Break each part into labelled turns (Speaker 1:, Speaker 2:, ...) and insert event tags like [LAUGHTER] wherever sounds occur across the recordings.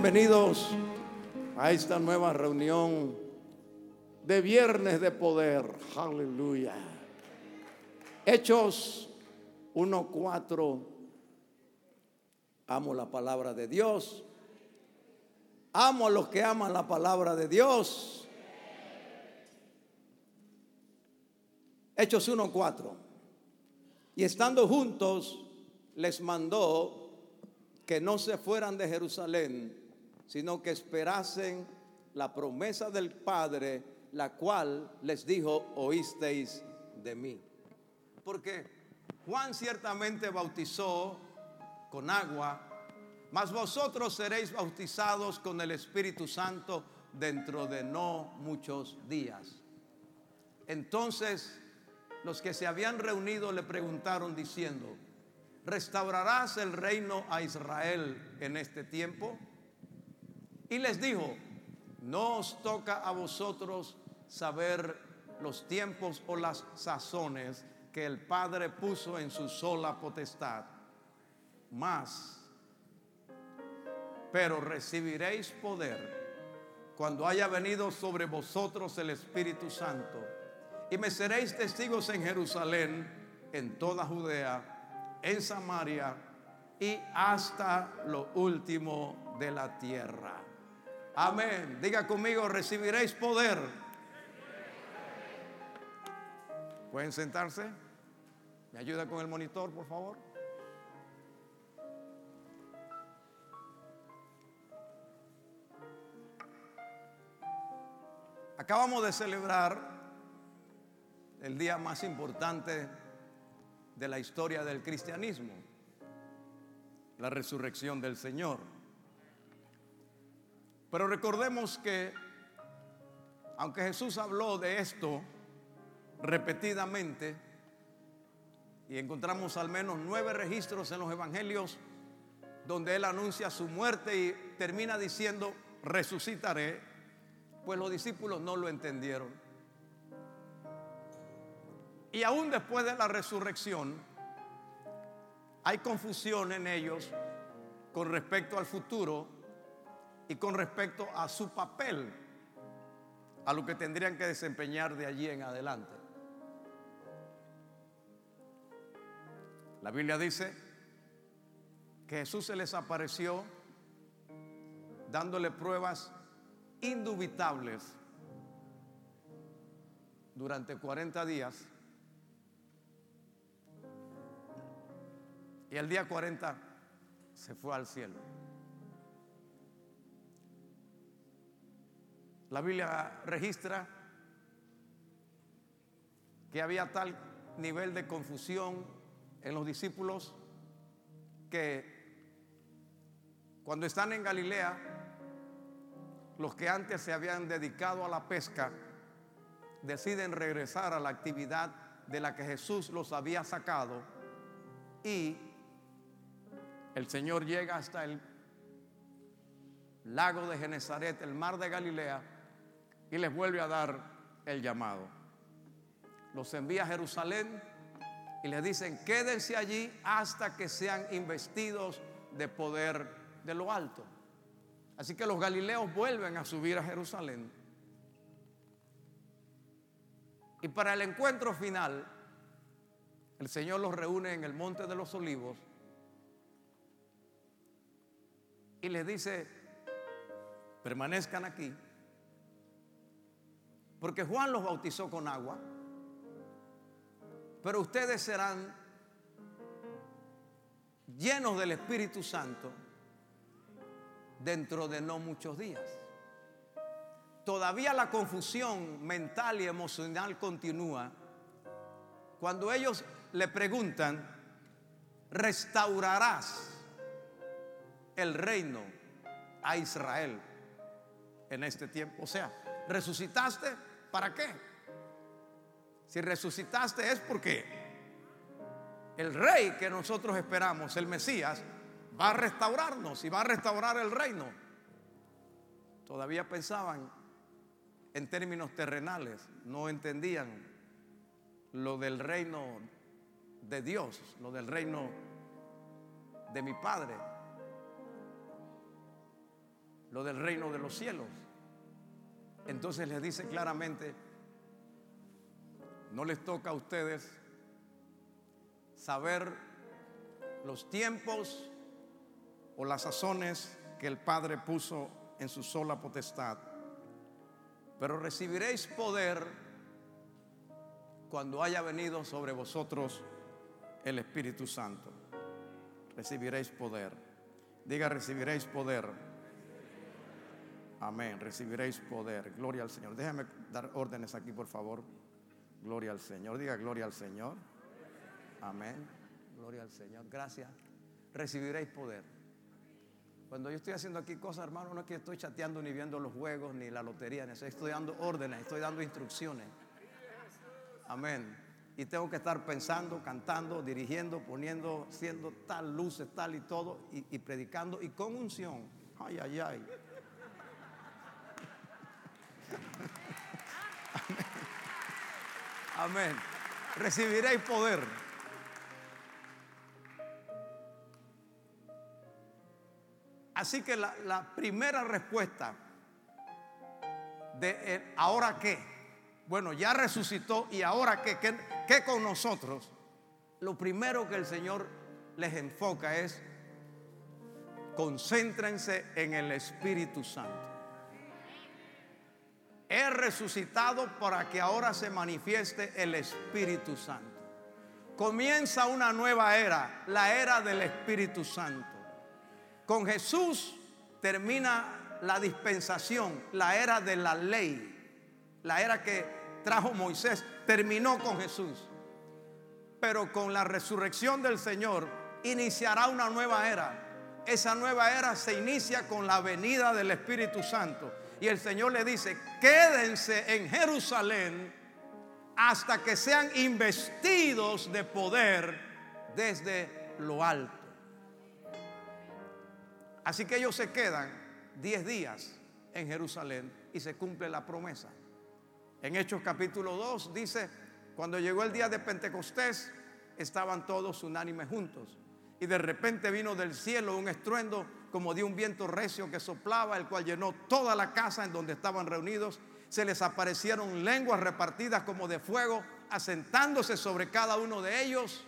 Speaker 1: Bienvenidos a esta nueva reunión de Viernes de Poder. Aleluya. Hechos 1.4. Amo la palabra de Dios. Amo a los que aman la palabra de Dios. Hechos 1.4. Y estando juntos, les mandó que no se fueran de Jerusalén sino que esperasen la promesa del Padre, la cual les dijo, oísteis de mí. Porque Juan ciertamente bautizó con agua, mas vosotros seréis bautizados con el Espíritu Santo dentro de no muchos días. Entonces los que se habían reunido le preguntaron diciendo, ¿restaurarás el reino a Israel en este tiempo? Y les dijo, no os toca a vosotros saber los tiempos o las sazones que el Padre puso en su sola potestad. Más, pero recibiréis poder cuando haya venido sobre vosotros el Espíritu Santo. Y me seréis testigos en Jerusalén, en toda Judea, en Samaria y hasta lo último de la tierra. Amén. Diga conmigo, recibiréis poder. ¿Pueden sentarse? ¿Me ayuda con el monitor, por favor? Acabamos de celebrar el día más importante de la historia del cristianismo, la resurrección del Señor. Pero recordemos que, aunque Jesús habló de esto repetidamente, y encontramos al menos nueve registros en los evangelios donde Él anuncia su muerte y termina diciendo, resucitaré, pues los discípulos no lo entendieron. Y aún después de la resurrección, hay confusión en ellos con respecto al futuro y con respecto a su papel, a lo que tendrían que desempeñar de allí en adelante. La Biblia dice que Jesús se les apareció dándole pruebas indubitables durante 40 días. Y el día 40 se fue al cielo. La Biblia registra que había tal nivel de confusión en los discípulos que cuando están en Galilea, los que antes se habían dedicado a la pesca deciden regresar a la actividad de la que Jesús los había sacado y el Señor llega hasta el lago de Genezaret, el mar de Galilea, y les vuelve a dar el llamado. Los envía a Jerusalén y les dicen, quédense allí hasta que sean investidos de poder de lo alto. Así que los galileos vuelven a subir a Jerusalén. Y para el encuentro final, el Señor los reúne en el Monte de los Olivos y les dice, permanezcan aquí porque Juan los bautizó con agua. Pero ustedes serán llenos del Espíritu Santo dentro de no muchos días. Todavía la confusión mental y emocional continúa cuando ellos le preguntan, restaurarás el reino a Israel en este tiempo. O sea, resucitaste, ¿Para qué? Si resucitaste es porque el rey que nosotros esperamos, el Mesías, va a restaurarnos y va a restaurar el reino. Todavía pensaban en términos terrenales, no entendían lo del reino de Dios, lo del reino de mi Padre. lo del reino de los cielos. Entonces les dice claramente, no les toca a ustedes saber los tiempos o las sazones que el Padre puso en su sola potestad, pero recibiréis poder cuando haya venido sobre vosotros el Espíritu Santo. Recibiréis poder. Diga, recibiréis poder. Amén, recibiréis poder. Gloria al Señor. Déjame dar órdenes aquí, por favor. Gloria al Señor. Diga gloria al Señor. Amén. Gloria al Señor. Gracias. Recibiréis poder. Cuando yo estoy haciendo aquí cosas, hermano, no es que estoy chateando ni viendo los juegos ni la lotería, estoy dando órdenes, estoy dando instrucciones. Amén. Y tengo que estar pensando, cantando, dirigiendo, poniendo, siendo tal luces, tal y todo, y, y predicando y con unción. Ay, ay, ay. Amén. Recibiréis poder. Así que la, primera respuesta de eh, ahora qué, bueno, ya resucitó y ahora qué, qué, qué con nosotros, lo primero que el Señor les enfoca es concéntrense en el Espíritu Santo. He resucitado para que ahora se manifieste el Espíritu Santo. Comienza una nueva era, la era del Espíritu Santo. Con Jesús termina la dispensación, la era de la ley, la era que trajo Moisés, terminó con Jesús. Pero con la resurrección del Señor iniciará una nueva era. Esa nueva era se inicia con la venida del Espíritu Santo y el Señor le dice, quédense en Jerusalén hasta que sean investidos de poder desde lo alto. Así que ellos se quedan 10 días en Jerusalén y se cumple la promesa. En Hechos capítulo 2 dice, cuando llegó el día de Pentecostés, estaban todos unánimes juntos. Y de repente vino del cielo un estruendo como de un viento recio que soplaba, el cual llenó toda la casa en donde estaban reunidos. Se les aparecieron lenguas repartidas como de fuego, asentándose sobre cada uno de ellos,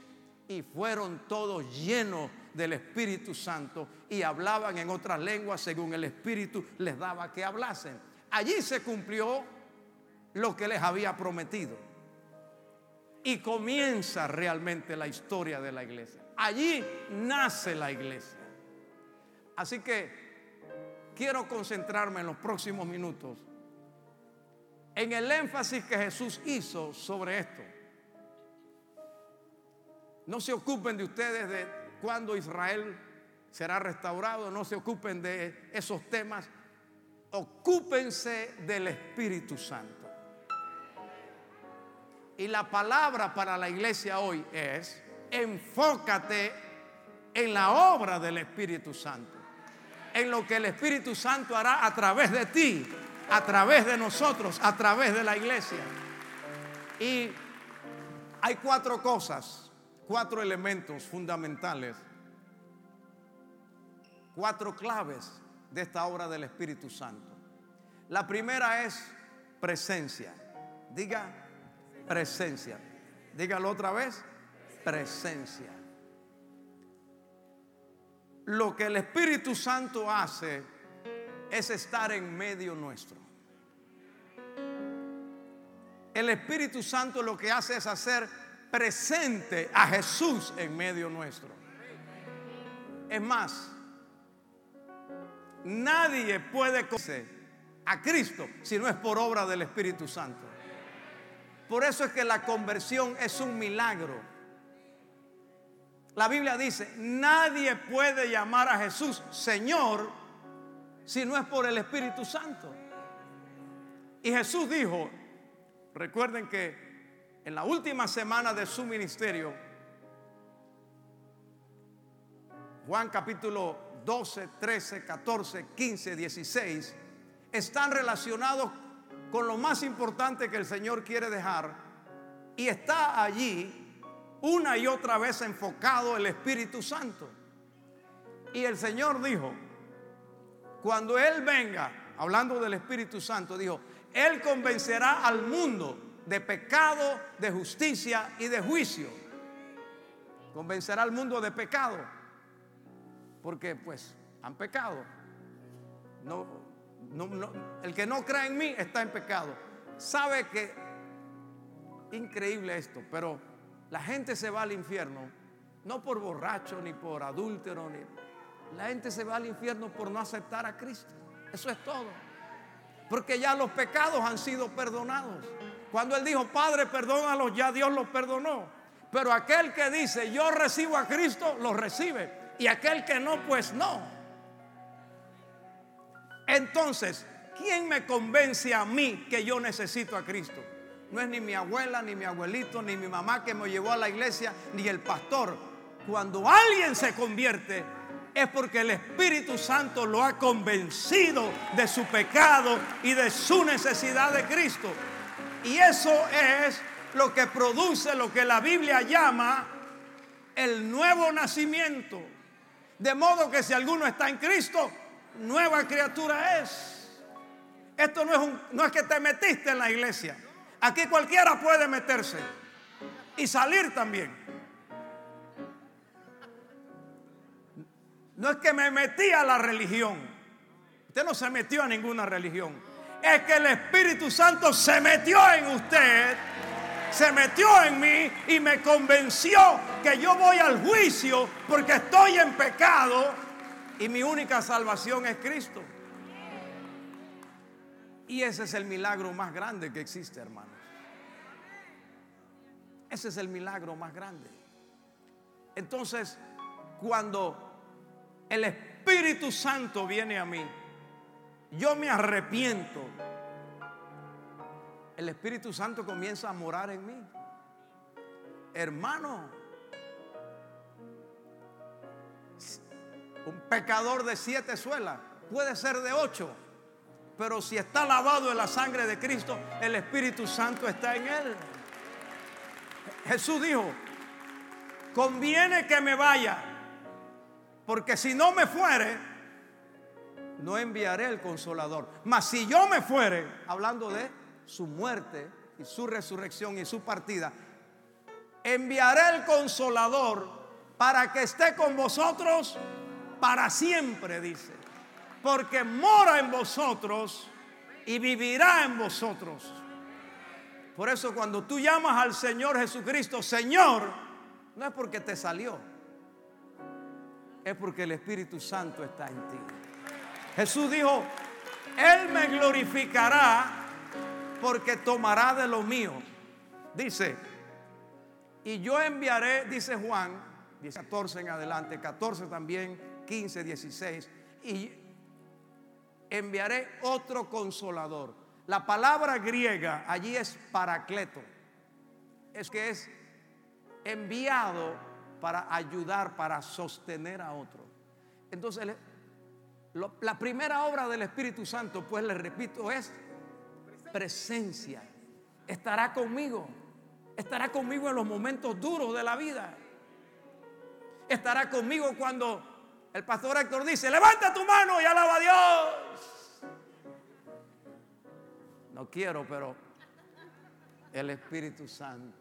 Speaker 1: y fueron todos llenos del Espíritu Santo y hablaban en otras lenguas según el Espíritu les daba que hablasen. Allí se cumplió lo que les había prometido. Y comienza realmente la historia de la iglesia. Allí nace la iglesia. Así que quiero concentrarme en los próximos minutos en el énfasis que Jesús hizo sobre esto. No se ocupen de ustedes de cuándo Israel será restaurado, no se ocupen de esos temas, ocúpense del Espíritu Santo. Y la palabra para la iglesia hoy es, enfócate en la obra del Espíritu Santo en lo que el Espíritu Santo hará a través de ti, a través de nosotros, a través de la iglesia. Y hay cuatro cosas, cuatro elementos fundamentales, cuatro claves de esta obra del Espíritu Santo. La primera es presencia. Diga presencia. Dígalo otra vez. Presencia lo que el Espíritu Santo hace es estar en medio nuestro. El Espíritu Santo lo que hace es hacer presente a Jesús en medio nuestro. Es más, nadie puede conocer a Cristo si no es por obra del Espíritu Santo. Por eso es que la conversión es un milagro. La Biblia dice, nadie puede llamar a Jesús Señor si no es por el Espíritu Santo. Y Jesús dijo, recuerden que en la última semana de su ministerio, Juan capítulo 12, 13, 14, 15, 16, están relacionados con lo más importante que el Señor quiere dejar. Y está allí una y otra vez enfocado el Espíritu Santo. Y el Señor dijo, Cuando Él venga, hablando del Espíritu Santo, dijo, Él convencerá al mundo de pecado, de justicia y de juicio. Convencerá al mundo de pecado. Porque pues han pecado. No, no, el que no cree en mí está en pecado. Sabe que increíble esto, pero la gente se va al infierno no por borracho ni por adúltero ni la gente se va al infierno por no aceptar a Cristo. Eso es todo. Porque ya los pecados han sido perdonados. Cuando él dijo, "Padre, perdónalos", ya Dios los perdonó. Pero aquel que dice, "Yo recibo a Cristo", lo recibe. Y aquel que no, pues no. Entonces, ¿quién me convence a mí que yo necesito a Cristo? No es ni mi abuela, ni mi abuelito, ni mi mamá que me llevó a la iglesia, ni el pastor. Cuando alguien se convierte, es porque el Espíritu Santo lo ha convencido de su pecado y de su necesidad de Cristo. Y eso es lo que produce lo que la Biblia llama el nuevo nacimiento. De modo que si alguno está en Cristo, nueva criatura es. Esto no es, un, no es que te metiste en la iglesia. Aquí cualquiera puede meterse y salir también. No es que me metí a la religión. Usted no se metió a ninguna religión. Es que el Espíritu Santo se metió en usted, se metió en mí y me convenció que yo voy al juicio porque estoy en pecado y mi única salvación es Cristo. Y ese es el milagro más grande que existe, hermanos. Ese es el milagro más grande. Entonces, cuando el Espíritu Santo viene a mí, yo me arrepiento, el Espíritu Santo comienza a morar en mí. Hermano, un pecador de siete suelas puede ser de ocho, pero si está lavado en la sangre de Cristo, el Espíritu Santo está en él. Jesús dijo, conviene que me vaya porque si no me fuere, no enviaré el consolador. Mas si yo me fuere, hablando de su muerte y su resurrección y su partida, enviaré el consolador para que esté con vosotros para siempre, dice. Porque mora en vosotros y vivirá en vosotros. Por eso cuando tú llamas al Señor Jesucristo, Señor, no es porque te salió es porque el Espíritu Santo está en ti. Jesús dijo, Él me glorificará porque tomará de lo mío. Dice, y yo enviaré, dice Juan, 14 en adelante, 14 también, 15, 16, y enviaré otro consolador. La palabra griega allí es paracleto. Es que es enviado para ayudar, para sostener a otro. Entonces, la primera obra del Espíritu Santo, pues le repito, es presencia. Estará conmigo. Estará conmigo en los momentos duros de la vida. Estará conmigo cuando el pastor Héctor dice, levanta tu mano y alaba a Dios. No quiero, pero el Espíritu Santo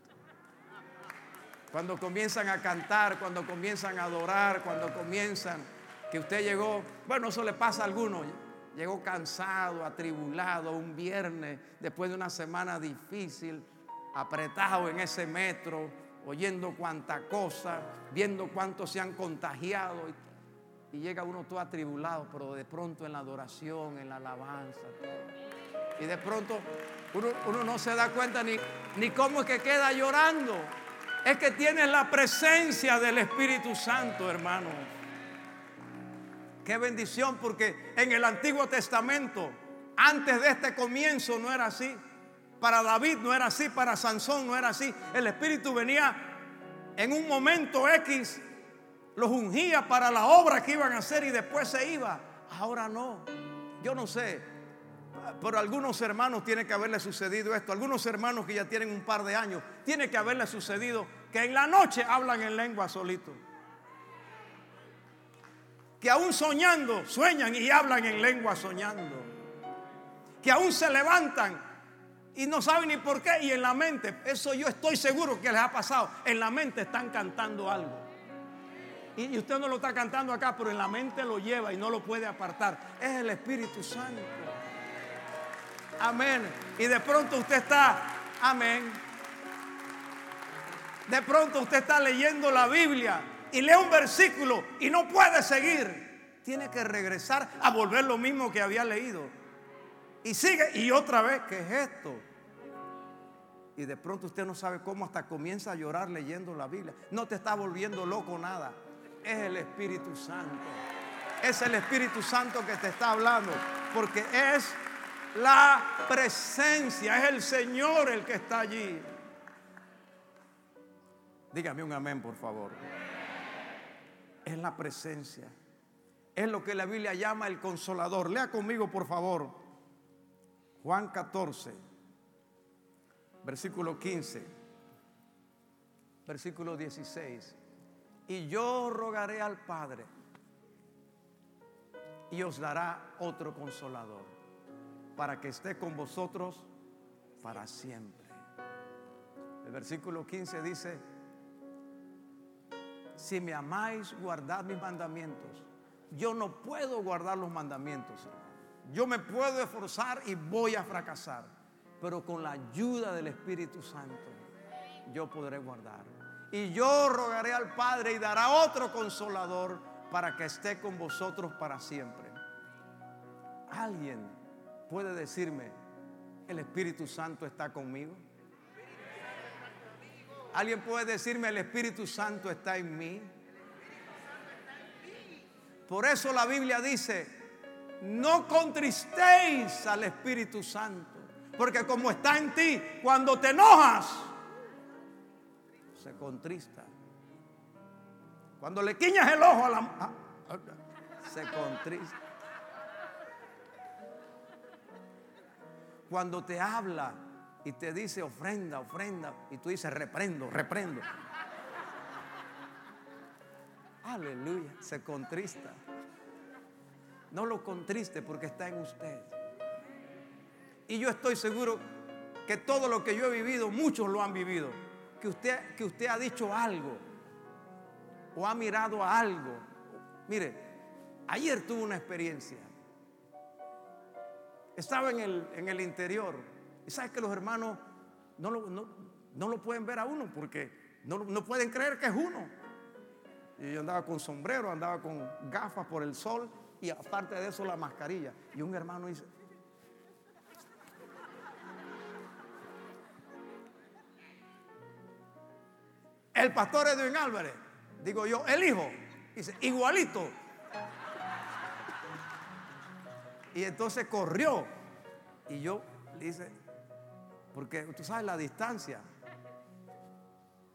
Speaker 1: cuando comienzan a cantar, cuando comienzan a adorar, cuando comienzan, que usted llegó, bueno, eso le pasa a algunos, llegó cansado, atribulado un viernes, después de una semana difícil, apretado en ese metro, oyendo cuánta cosa, viendo cuántos se han contagiado. Y, llega uno todo atribulado, pero de pronto en la adoración, en la alabanza. Y de pronto uno, no se da cuenta ni, ni cómo es que queda llorando es que tienes la presencia del Espíritu Santo, hermano. Qué bendición, porque en el Antiguo Testamento, antes de este comienzo, no era así. Para David no era así, para Sansón no era así. El Espíritu venía en un momento X, los ungía para la obra que iban a hacer y después se iba. Ahora no. Yo no sé, por algunos hermanos tiene que haberle sucedido esto. Algunos hermanos que ya tienen un par de años, tiene que haberle sucedido que en la noche hablan en lengua solito. que aún soñando sueñan y hablan en lengua soñando, que aún se levantan y no saben ni por qué y en la mente, eso yo estoy seguro que les ha pasado, en la mente están cantando algo. Y usted no lo está cantando acá, pero en la mente lo lleva y no lo puede apartar. Es el Espíritu Santo. Amén. Y de pronto usted está, amén. De pronto usted está leyendo la Biblia y lee un versículo y no puede seguir. Tiene que regresar a volver lo mismo que había leído. Y sigue y otra vez, ¿qué es esto? Y de pronto usted no sabe cómo hasta comienza a llorar leyendo la Biblia. No te está volviendo loco nada. Es el Espíritu Santo. Es el Espíritu Santo que te está hablando. Porque es la presencia. Es el Señor el que está allí. Dígame un amén, por favor. Es la presencia. Es lo que la Biblia llama el consolador. Lea conmigo, por favor. Juan 14, versículo 15, versículo 16. Y yo rogaré al Padre y os dará otro consolador para que esté con vosotros para siempre. El versículo 15 dice, si me amáis, guardad mis mandamientos. Yo no puedo guardar los mandamientos. Yo me puedo esforzar y voy a fracasar. Pero con la ayuda del Espíritu Santo, yo podré guardar. Y yo rogaré al Padre y dará otro consolador para que esté con vosotros para siempre. Alguien puede decirme, el Espíritu Santo está conmigo. Alguien puede decirme, el Espíritu Santo está en mí. Por eso la Biblia dice, no contristéis al Espíritu Santo. Porque como está en ti, cuando te enojas, se contrista. Cuando le quiñas el ojo a la... se contrista. Cuando te habla y te dice ofrenda, ofrenda, y tú dices reprendo, reprendo. Aleluya, se contrista. No lo contriste porque está en usted. Y yo estoy seguro que todo lo que yo he vivido, muchos lo han vivido. Que usted, que usted ha dicho algo o ha mirado a algo. Mire, ayer tuve una experiencia. Estaba en el, en el interior. Y sabes que los hermanos no lo, no, lo pueden ver a uno porque no, no pueden creer que es uno. Y yo andaba con sombrero, andaba con gafas por el sol y aparte de eso la mascarilla. Y un hermano dice, el pastor Edwin Álvarez, digo yo, el hijo, dice, igualito. Y entonces corrió. Y yo le dice, porque tú sabes la distancia.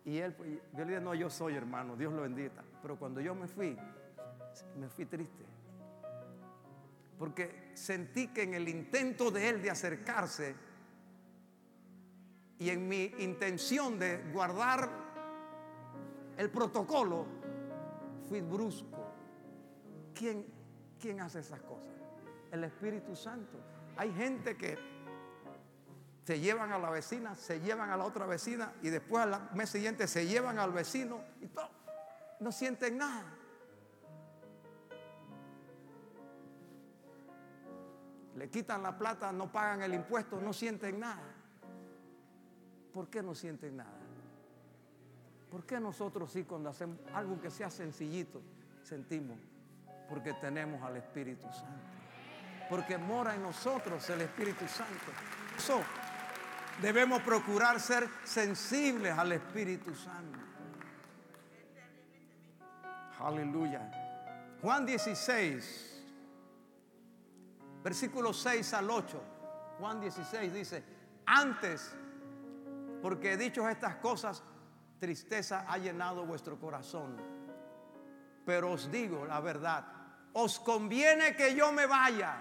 Speaker 1: Y él, yo le dije, no, yo soy hermano, Dios lo bendiga. Pero cuando yo me fui, me fui triste. Porque sentí que en el intento de él de acercarse y en mi intención de guardar el protocolo, fui brusco. ¿Quién, quién hace esas cosas? El Espíritu Santo. Hay gente que se llevan a la vecina, se llevan a la otra vecina y después al mes siguiente se llevan al vecino y todo. No sienten nada. le quitan la plata, no pagan el impuesto, no sienten nada. ¿Por qué no sienten nada? ¿Por qué nosotros sí cuando hacemos algo que sea sencillito sentimos? Porque tenemos al Espíritu Santo. Porque mora en nosotros el Espíritu Santo. Eso debemos procurar ser sensibles al Espíritu Santo. Aleluya. Juan 16 versículo 6 al 8, Juan 16 dice, antes, porque he dicho estas cosas, tristeza ha llenado vuestro corazón. Pero os digo la verdad, os conviene que yo me vaya,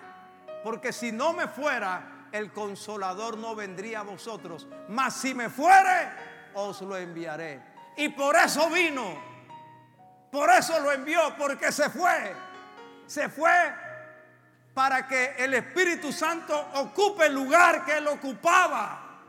Speaker 1: porque si no me fuera, el consolador no vendría a vosotros, mas si me fuere, os lo enviaré. Y por eso vino, por eso lo envió, porque se fue se fue para que el Espíritu Santo ocupe el lugar que él ocupaba.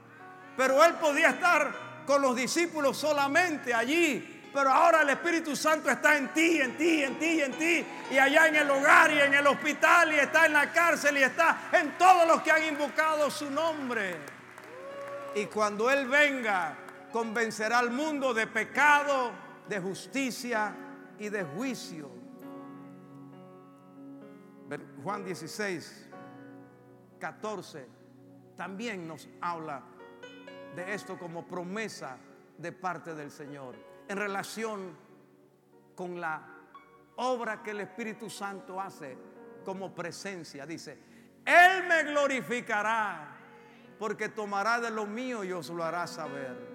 Speaker 1: Pero él podía estar con los discípulos solamente allí. Pero ahora el Espíritu Santo está en ti, en ti, en ti, en ti. Y allá en el hogar y en el hospital y está en la cárcel y está en todos los que han invocado su nombre. Y cuando Él venga, convencerá al mundo de pecado, de justicia y de juicio. Juan 16, 14 también nos habla de esto como promesa de parte del Señor en relación con la obra que el Espíritu Santo hace como presencia. Dice, Él me glorificará porque tomará de lo mío y os lo hará saber.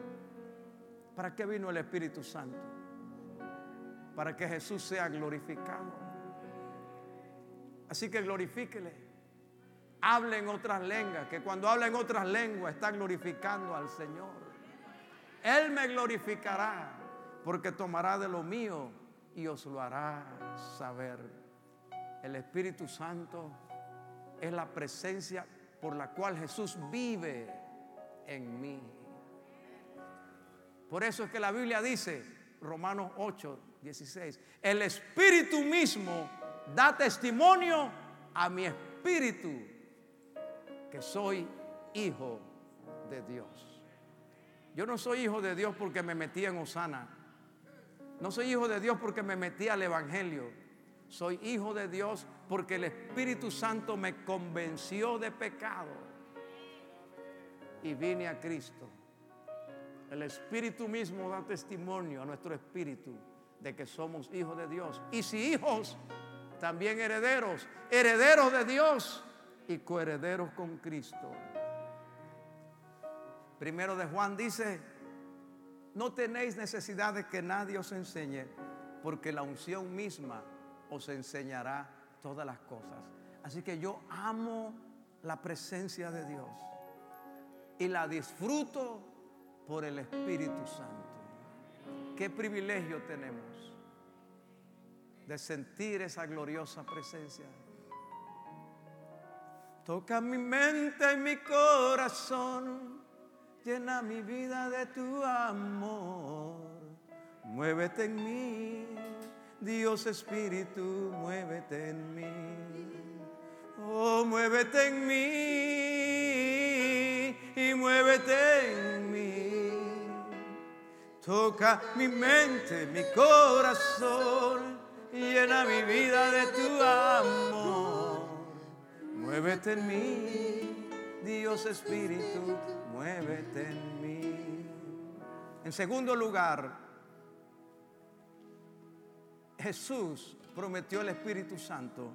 Speaker 1: ¿Para qué vino el Espíritu Santo? Para que Jesús sea glorificado. Así que glorifíquele. Hable en otras lenguas, que cuando habla en otras lenguas está glorificando al Señor. Él me glorificará porque tomará de lo mío y os lo hará saber. El Espíritu Santo es la presencia por la cual Jesús vive en mí. Por eso es que la Biblia dice, Romanos 8, 16, el Espíritu mismo da testimonio a mi espíritu que soy hijo de Dios. Yo no soy hijo de Dios porque me metí en Osana. No soy hijo de Dios porque me metí al Evangelio. Soy hijo de Dios porque el Espíritu Santo me convenció de pecado. Y vine a Cristo. El Espíritu mismo da testimonio a nuestro espíritu de que somos hijos de Dios. Y si hijos, también herederos, herederos de Dios y coherederos con Cristo. Primero de Juan dice, no tenéis necesidad de que nadie os enseñe, porque la unción misma os enseñará todas las cosas. Así que yo amo la presencia de Dios y la disfruto por el Espíritu Santo. Qué privilegio tenemos de sentir esa gloriosa presencia. Toca mi mente y mi corazón, llena mi vida de tu amor. Muévete en mí, Dios Espíritu, muévete en mí. Oh, muévete en mí y muévete en mí. Toca mi mente, mi corazón llena mi vida de tu amor. Muévete en mí, Dios Espíritu, muévete en mí. En segundo lugar, Jesús prometió el Espíritu Santo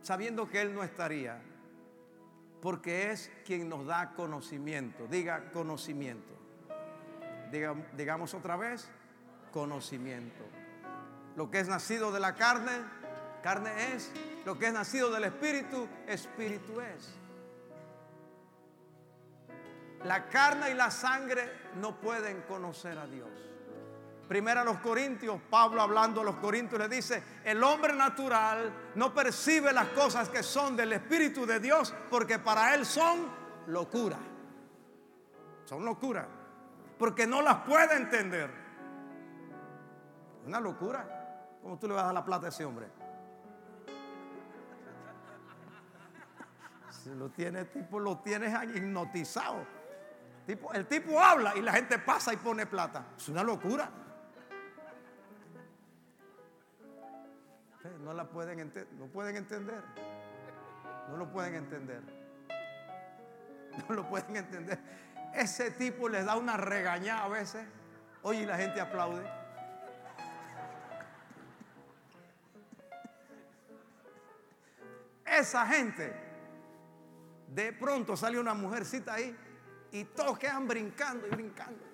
Speaker 1: sabiendo que Él no estaría, porque es quien nos da conocimiento. Diga conocimiento. digamos otra vez, conocimiento. Lo que es nacido de la carne, carne es. Lo que es nacido del Espíritu, Espíritu es. La carne y la sangre no pueden conocer a Dios. Primero a los Corintios, Pablo hablando a los Corintios le dice, el hombre natural no percibe las cosas que son del Espíritu de Dios porque para él son locura. Son locura. Porque no las puede entender. Una locura. ¿Cómo tú le vas a dar la plata a ese hombre? Lo tiene tipo, lo tienes hipnotizado. Tipo, el tipo habla y la gente pasa y pone plata. Es una locura. No la pueden, no pueden entender. No lo pueden entender. No lo pueden entender. Ese tipo les da una regañada a veces. Oye, y la gente aplaude. esa gente, de pronto sale una mujercita ahí y todos quedan brincando y brincando.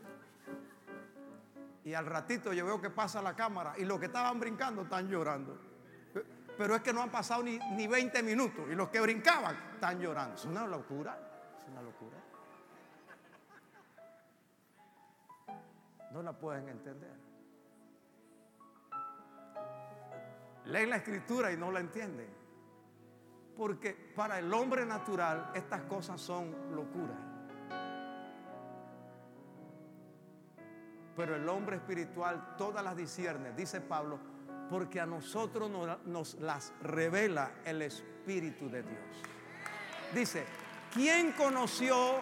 Speaker 1: Y al ratito yo veo que pasa la cámara y los que estaban brincando están llorando. Pero es que no han pasado ni, ni 20 minutos y los que brincaban están llorando. Es una locura, es una locura. No la pueden entender. leen la escritura y no la entienden. Porque para el hombre natural estas cosas son locura. Pero el hombre espiritual todas las discierne, dice Pablo, porque a nosotros nos, nos las revela el Espíritu de Dios. Dice, ¿quién conoció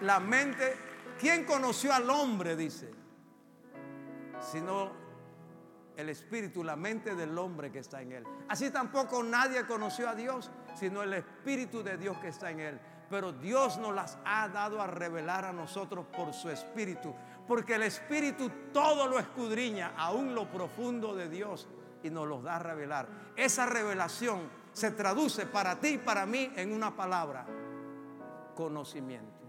Speaker 1: la mente? ¿Quién conoció al hombre? Dice, sino el espíritu, la mente del hombre que está en él. Así tampoco nadie conoció a Dios, sino el espíritu de Dios que está en él. Pero Dios nos las ha dado a revelar a nosotros por su espíritu. Porque el espíritu todo lo escudriña, aún lo profundo de Dios, y nos los da a revelar. Esa revelación se traduce para ti y para mí en una palabra, conocimiento.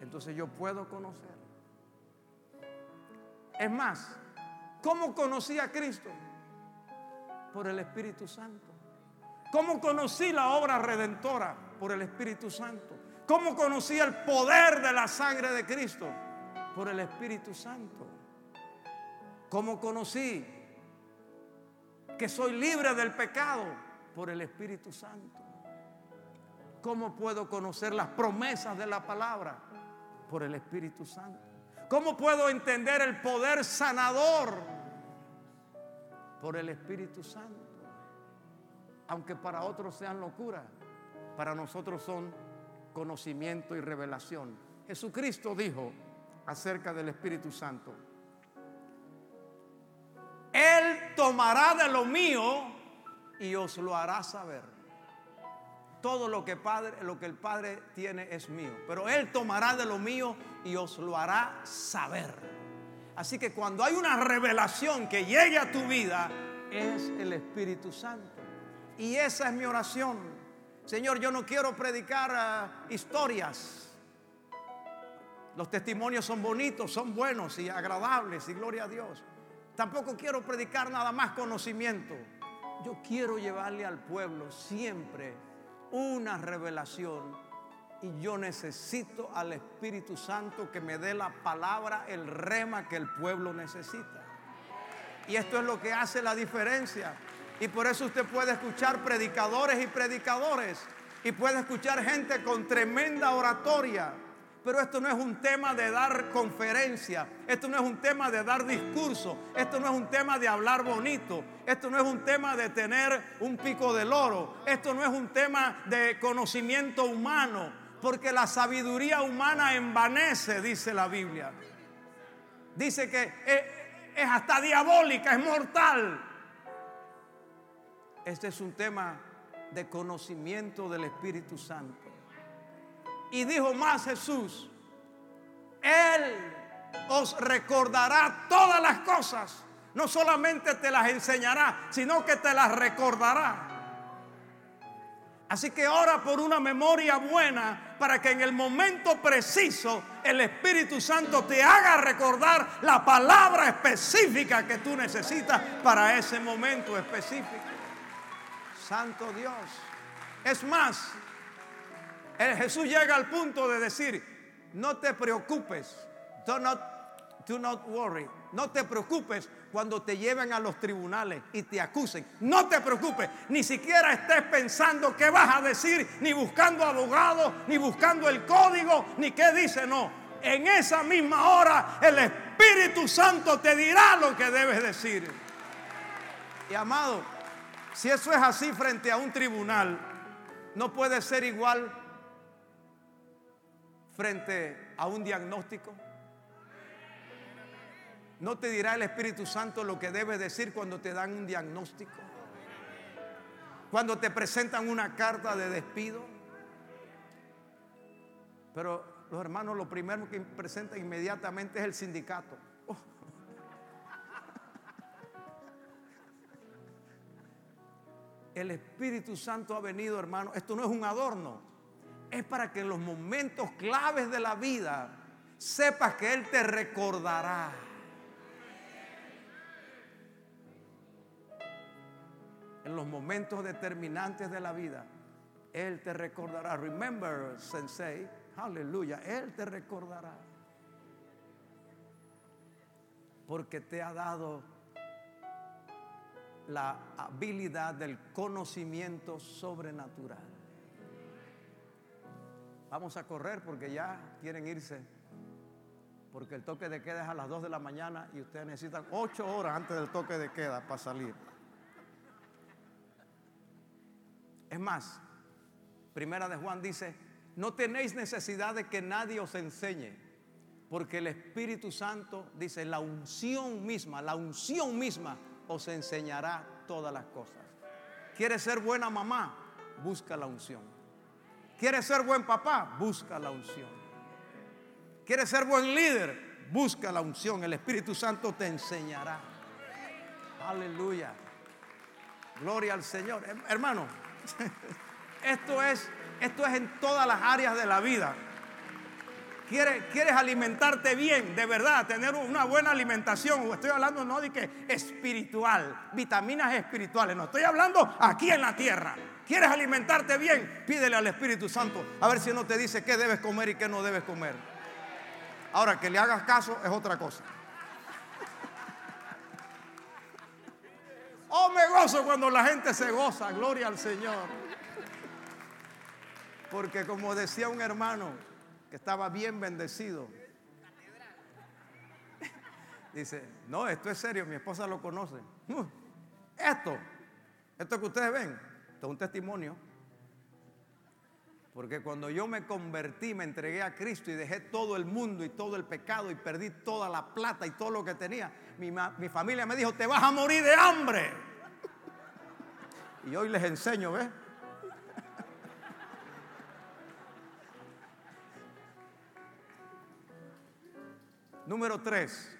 Speaker 1: Entonces yo puedo conocer. Es más, ¿Cómo conocí a Cristo? Por el Espíritu Santo. ¿Cómo conocí la obra redentora? Por el Espíritu Santo. ¿Cómo conocí el poder de la sangre de Cristo? Por el Espíritu Santo. ¿Cómo conocí que soy libre del pecado? Por el Espíritu Santo. ¿Cómo puedo conocer las promesas de la palabra? Por el Espíritu Santo. ¿Cómo puedo entender el poder sanador por el Espíritu Santo. Aunque para otros sean locura, para nosotros son conocimiento y revelación. Jesucristo dijo acerca del Espíritu Santo, Él tomará de lo mío y os lo hará saber. Todo lo que, lo que el Padre tiene es mío, pero Él tomará de lo mío y os lo hará saber. Así que cuando hay una revelación que llegue a tu vida, es el Espíritu Santo. Y esa es mi oración. Señor, yo no quiero predicar ah, historias. Los testimonios son bonitos, son buenos y agradables, y gloria a Dios. Tampoco quiero predicar nada más conocimiento. Yo quiero llevarle al pueblo siempre una revelación y yo necesito al Espíritu Santo que me dé la palabra, el rema que el pueblo necesita. Y esto es lo que hace la diferencia. Y por eso usted puede escuchar predicadores y predicadores. Y puede escuchar gente con tremenda oratoria. Pero esto no es un tema de dar conferencia. Esto no es un tema de dar discurso. Esto no es un tema de hablar bonito. Esto no es un tema de tener un pico del oro. Esto no es un tema de conocimiento humano porque la sabiduría humana envanece, dice la Biblia. Dice que es, hasta diabólica, es mortal. Este es un tema de conocimiento del Espíritu Santo. Y dijo más Jesús, Él os recordará todas las cosas. No solamente te las enseñará, sino que te las recordará. Así que ora por una memoria buena para que en el momento preciso el Espíritu Santo te haga recordar la palabra específica que tú necesitas para ese momento específico. Santo Dios. Es más, el Jesús llega al punto de decir, no te preocupes, do not, do not worry, no te preocupes cuando te lleven a los tribunales y te acusen. No te preocupes, ni siquiera estés pensando qué vas a decir, ni buscando abogado, ni buscando el código, ni qué dice, no. En esa misma hora el Espíritu Santo te dirá lo que debes decir. Y amado, si eso es así frente a un tribunal, no puede ser igual frente a un diagnóstico. ¿No te dirá el Espíritu Santo lo que debes decir cuando te dan un diagnóstico? Cuando te presentan una carta de despido. Pero los hermanos lo primero que presentan inmediatamente es el sindicato. El Espíritu Santo ha venido, hermano. Esto no es un adorno. Es para que en los momentos claves de la vida sepas que Él te recordará. En los momentos determinantes de la vida, Él te recordará. Remember, Sensei, aleluya, Él te recordará. Porque te ha dado la habilidad del conocimiento sobrenatural. Vamos a correr porque ya quieren irse. Porque el toque de queda es a las 2 de la mañana y ustedes necesitan 8 horas antes del toque de queda para salir. Es más, Primera de Juan dice, no tenéis necesidad de que nadie os enseñe, porque el Espíritu Santo dice, la unción misma, la unción misma os enseñará todas las cosas. ¿Quieres ser buena mamá? Busca la unción. ¿Quieres ser buen papá? Busca la unción. ¿Quieres ser buen líder? Busca la unción. El Espíritu Santo te enseñará. Aleluya. Gloria al Señor. Hermano, [LAUGHS] esto es, esto es en todas las áreas de la vida. ¿Quieres, alimentarte bien, de verdad, tener una buena alimentación. Estoy hablando no de que espiritual, vitaminas espirituales. No, estoy hablando aquí en la tierra. ¿Quieres alimentarte bien? Pídele al Espíritu Santo a ver si no te dice qué debes comer y qué no debes comer. Ahora, que le hagas caso es otra cosa. Oh, me gozo cuando la gente se goza. Gloria al Señor. Porque como decía un hermano, estaba bien bendecido. Dice, no, esto es serio, mi esposa lo conoce. Uh, esto, esto que ustedes ven, esto es un testimonio. Porque cuando yo me convertí, me entregué a Cristo y dejé todo el mundo y todo el pecado y perdí toda la plata y todo lo que tenía, mi, mi familia me dijo, te vas a morir de hambre. Y hoy les enseño, ¿ves? [LAUGHS] Número tres,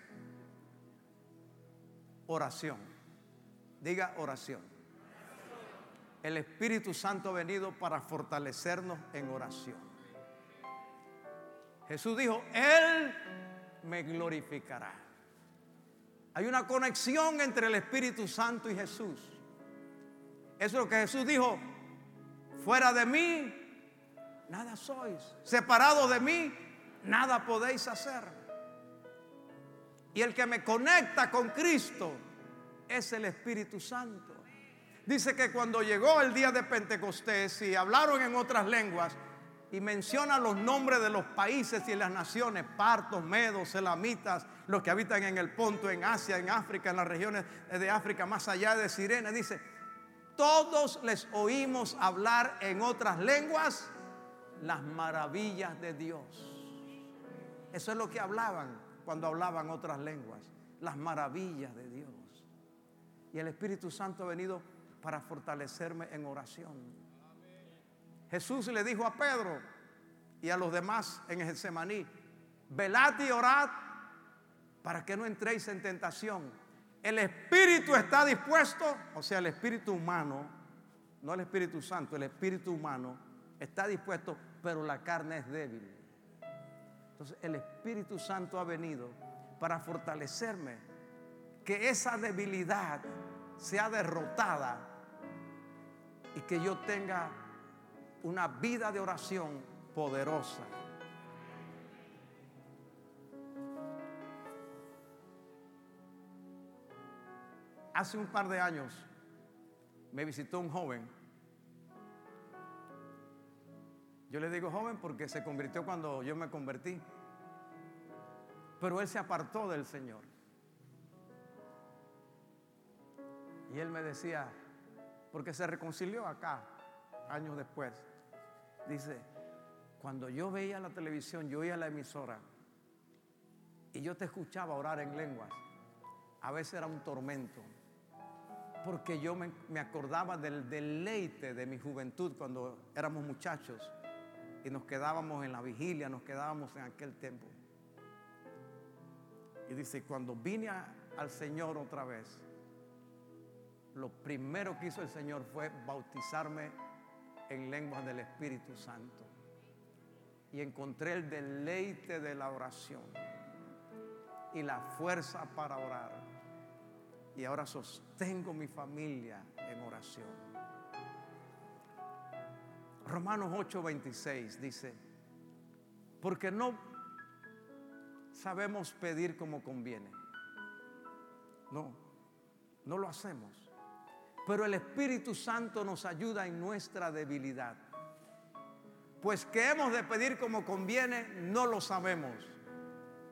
Speaker 1: oración. Diga oración. El Espíritu Santo ha venido para fortalecernos en oración. Jesús dijo, Él me glorificará. Hay una conexión entre el Espíritu Santo y Jesús. Eso es lo que Jesús dijo. Fuera de mí, nada sois. Separado de mí, nada podéis hacer. Y el que me conecta con Cristo es el Espíritu Santo. Dice que cuando llegó el día de Pentecostés y hablaron en otras lenguas y menciona los nombres de los países y las naciones, partos, medos, elamitas, los que habitan en el Ponto, en Asia, en África, en las regiones de África, más allá de Sirene, dice, todos les oímos hablar en otras lenguas las maravillas de Dios. Eso es lo que hablaban cuando hablaban otras lenguas, las maravillas de Dios. Y el Espíritu Santo ha venido para fortalecerme en oración. Jesús le dijo a Pedro y a los demás en Getsemaní, velad y orad para que no entréis en tentación. El Espíritu está dispuesto, o sea, el Espíritu humano, no el Espíritu Santo, el Espíritu humano está dispuesto, pero la carne es débil. Entonces el Espíritu Santo ha venido para fortalecerme, que esa debilidad sea derrotada y que yo tenga una vida de oración poderosa. Hace un par de años me visitó un joven Yo le digo joven porque se convirtió cuando yo me convertí. Pero él se apartó del Señor. Y él me decía, porque se reconcilió acá, años después. Dice, cuando yo veía la televisión, yo oía la emisora y yo te escuchaba orar en lenguas, a veces era un tormento, porque yo me, acordaba del deleite de mi juventud cuando éramos muchachos y nos quedábamos en la vigilia, nos quedábamos en aquel tiempo. Y dice, cuando vine al Señor otra vez, lo primero que hizo el Señor fue bautizarme en lenguas del Espíritu Santo. Y encontré el deleite de la oración y la fuerza para orar. Y ahora sostengo mi familia en oración. Romanos 8:26 dice, porque no sabemos pedir como conviene. No, no lo hacemos. Pero el Espíritu Santo nos ayuda en nuestra debilidad. Pues que hemos de pedir como conviene, no lo sabemos.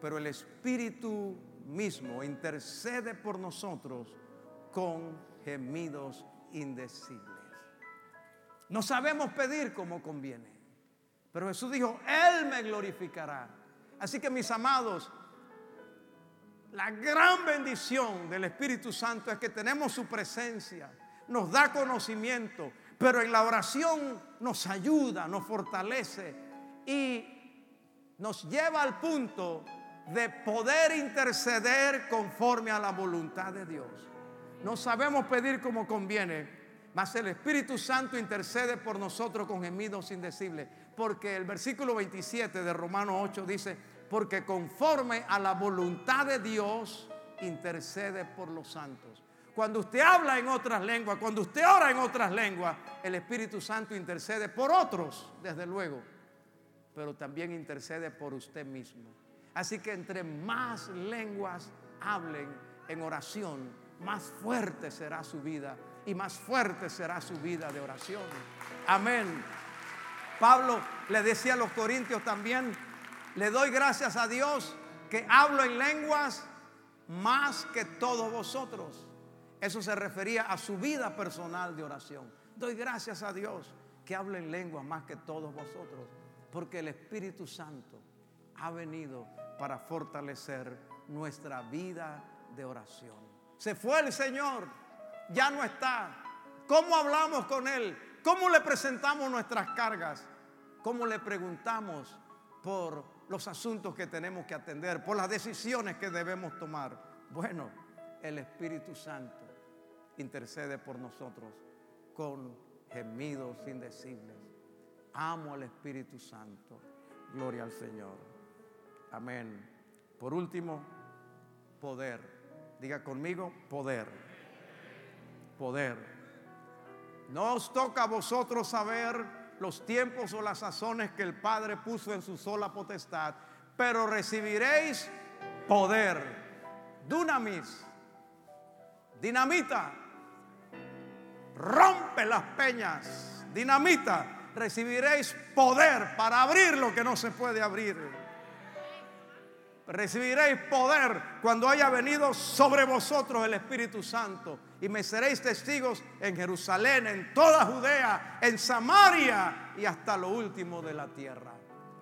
Speaker 1: Pero el Espíritu mismo intercede por nosotros con gemidos indecibles. No sabemos pedir como conviene. Pero Jesús dijo, Él me glorificará. Así que mis amados, la gran bendición del Espíritu Santo es que tenemos su presencia, nos da conocimiento, pero en la oración nos ayuda, nos fortalece y nos lleva al punto de poder interceder conforme a la voluntad de Dios. No sabemos pedir como conviene, mas el Espíritu Santo intercede por nosotros con gemidos indecibles. Porque el versículo 27 de Romano 8 dice, porque conforme a la voluntad de Dios intercede por los santos. Cuando usted habla en otras lenguas, cuando usted ora en otras lenguas, el Espíritu Santo intercede por otros, desde luego, pero también intercede por usted mismo. Así que entre más lenguas hablen en oración, más fuerte será su vida y más fuerte será su vida de oración. Amén. Pablo le decía a los corintios también, le doy gracias a Dios que hablo en lenguas más que todos vosotros. Eso se refería a su vida personal de oración. Doy gracias a Dios que hablo en lenguas más que todos vosotros, porque el Espíritu Santo ha venido para fortalecer nuestra vida de oración. Se fue el Señor, ya no está. ¿Cómo hablamos con Él? ¿Cómo le presentamos nuestras cargas? ¿Cómo le preguntamos por los asuntos que tenemos que atender, por las decisiones que debemos tomar? Bueno, el Espíritu Santo intercede por nosotros con gemidos indecibles. Amo al Espíritu Santo. Gloria al Señor. Amén. Por último, poder. Diga conmigo, poder. Poder. No os toca a vosotros saber los tiempos o las sazones que el Padre puso en su sola potestad, pero recibiréis poder, dunamis, dinamita, rompe las peñas, dinamita, recibiréis poder para abrir lo que no se puede abrir. Recibiréis poder cuando haya venido sobre vosotros el Espíritu Santo y me seréis testigos en Jerusalén, en toda Judea, en Samaria y hasta lo último de la tierra.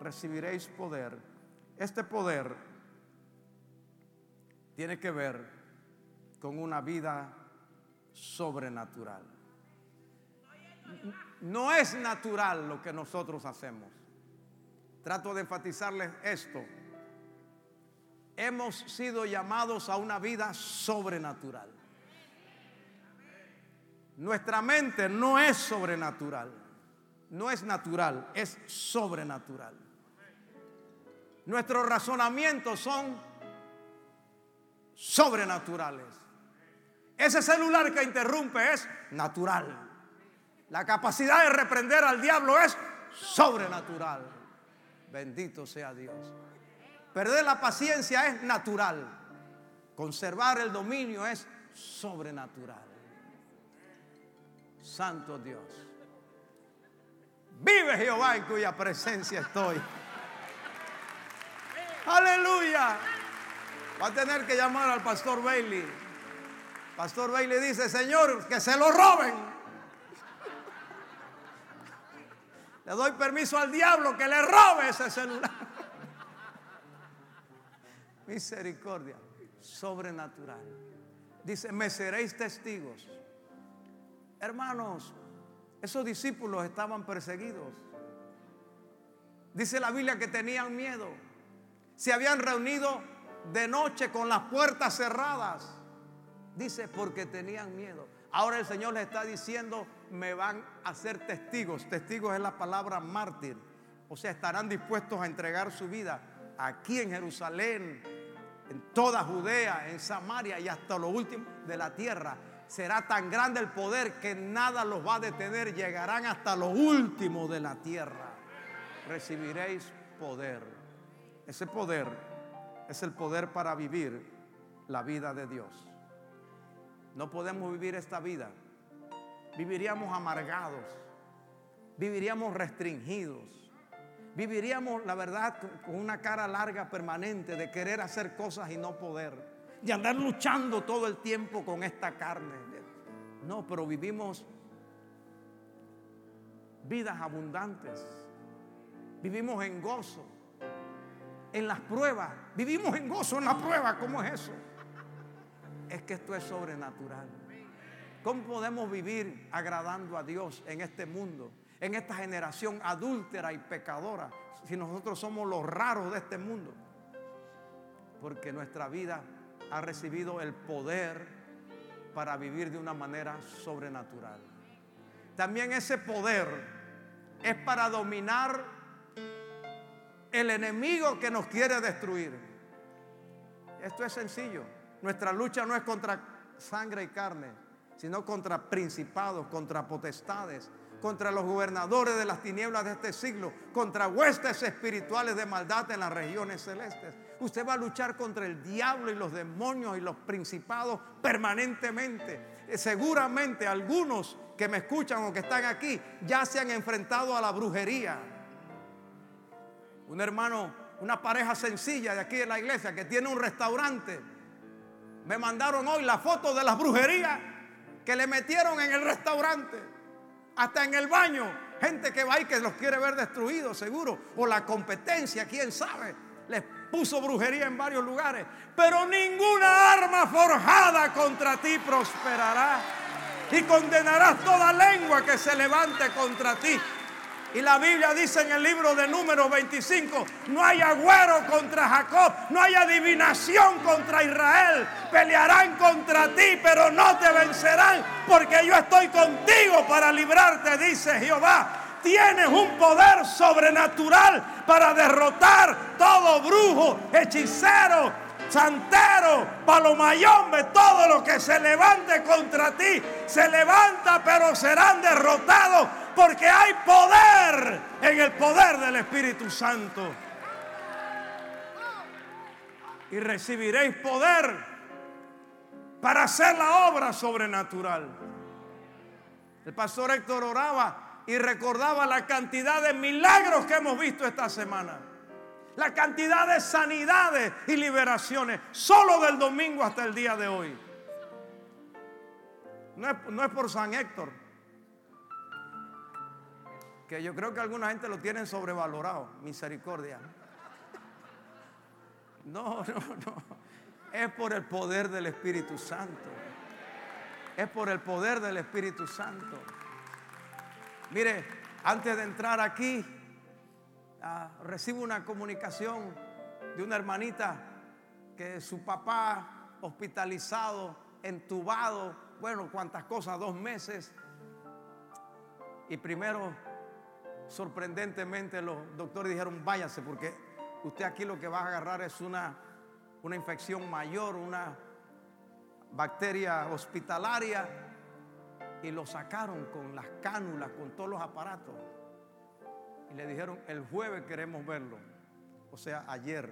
Speaker 1: Recibiréis poder. Este poder tiene que ver con una vida sobrenatural. No es natural lo que nosotros hacemos. Trato de enfatizarles esto. Hemos sido llamados a una vida sobrenatural. Nuestra mente no es sobrenatural, no es natural, es sobrenatural. Nuestros razonamientos son sobrenaturales. Ese celular que interrumpe es natural. La capacidad de reprender al diablo es sobrenatural. Bendito sea Dios. Perder la paciencia es natural. Conservar el dominio es sobrenatural. Santo Dios. Vive Jehová en cuya presencia estoy. Aleluya. Va a tener que llamar al pastor Bailey. Pastor Bailey dice, Señor, que se lo roben. Le doy permiso al diablo que le robe ese celular. [LAUGHS] Misericordia sobrenatural. Dice, me seréis testigos Hermanos, esos discípulos estaban perseguidos. Dice la Biblia que tenían miedo. Se habían reunido de noche con las puertas cerradas. Dice, porque tenían miedo. Ahora el Señor les está diciendo, me van a ser testigos. Testigos es la palabra mártir. O sea, estarán dispuestos a entregar su vida aquí en Jerusalén, en toda Judea, en Samaria y hasta lo último de la tierra será tan grande el poder que nada los va a detener, llegarán hasta lo último de la tierra. Recibiréis poder. Ese poder es el poder para vivir la vida de Dios. No podemos vivir esta vida viviríamos amargados, viviríamos restringidos, viviríamos, la verdad, con una cara larga permanente de querer hacer cosas y no poder, de andar luchando todo el tiempo con esta carne. No, pero vivimos vidas abundantes, vivimos en gozo, en las pruebas, vivimos en gozo en la prueba, ¿cómo es eso? Es que esto es sobrenatural. ¿Cómo podemos vivir agradando a Dios en este mundo, en esta generación adúltera y pecadora, si nosotros somos los raros de este mundo? Porque nuestra vida ha recibido el poder para vivir de una manera sobrenatural. También ese poder es para dominar el enemigo que nos quiere destruir. Esto es sencillo. Nuestra lucha no es contra sangre y carne, sino contra principados, contra potestades, contra los gobernadores de las tinieblas de este siglo, contra huestes espirituales de maldad en las regiones celestes. Usted va a luchar contra el diablo y los demonios y los principados permanentemente. Eh, seguramente algunos que me escuchan o que están aquí ya se han enfrentado a la brujería. Un hermano, una pareja sencilla de aquí de la iglesia que tiene un restaurante. Me mandaron hoy la foto de las brujerías que le metieron en el restaurante, hasta en el baño. Gente que va y que los quiere ver destruidos, seguro. O la competencia, quién sabe. Les puso brujería en varios lugares. Pero ninguna arma forjada contra ti prosperará. Y condenarás toda lengua que se levante contra ti. Y la Biblia dice en el libro de números 25, no hay agüero contra Jacob, no hay adivinación contra Israel. Pelearán contra ti, pero no te vencerán, porque yo estoy contigo para librarte, dice Jehová. Tienes un poder sobrenatural para derrotar todo brujo, hechicero, santero, palomayombe, todo lo que se levante contra ti, se levanta, pero serán derrotados porque hay poder en el poder del Espíritu Santo. Y recibiréis poder para hacer la obra sobrenatural. El pastor Héctor oraba y recordaba la cantidad de milagros que hemos visto esta semana. La cantidad de sanidades y liberaciones solo del domingo hasta el día de hoy. No es, no es por San Héctor, que yo creo que alguna gente lo tienen sobrevalorado, misericordia. No, no, no. Es por el poder del Espíritu Santo. Es por el poder del Espíritu Santo. Mire, antes de entrar aquí, ah, recibo una comunicación de una hermanita que su papá hospitalizado, entubado, bueno, cuántas cosas, dos meses. Y primero sorprendentemente los doctores dijeron, váyase, porque usted aquí lo que va a agarrar es una, una infección mayor, una bacteria hospitalaria. Y lo sacaron con las cánulas, con todos los aparatos. Y le dijeron, el jueves queremos verlo. O sea, ayer.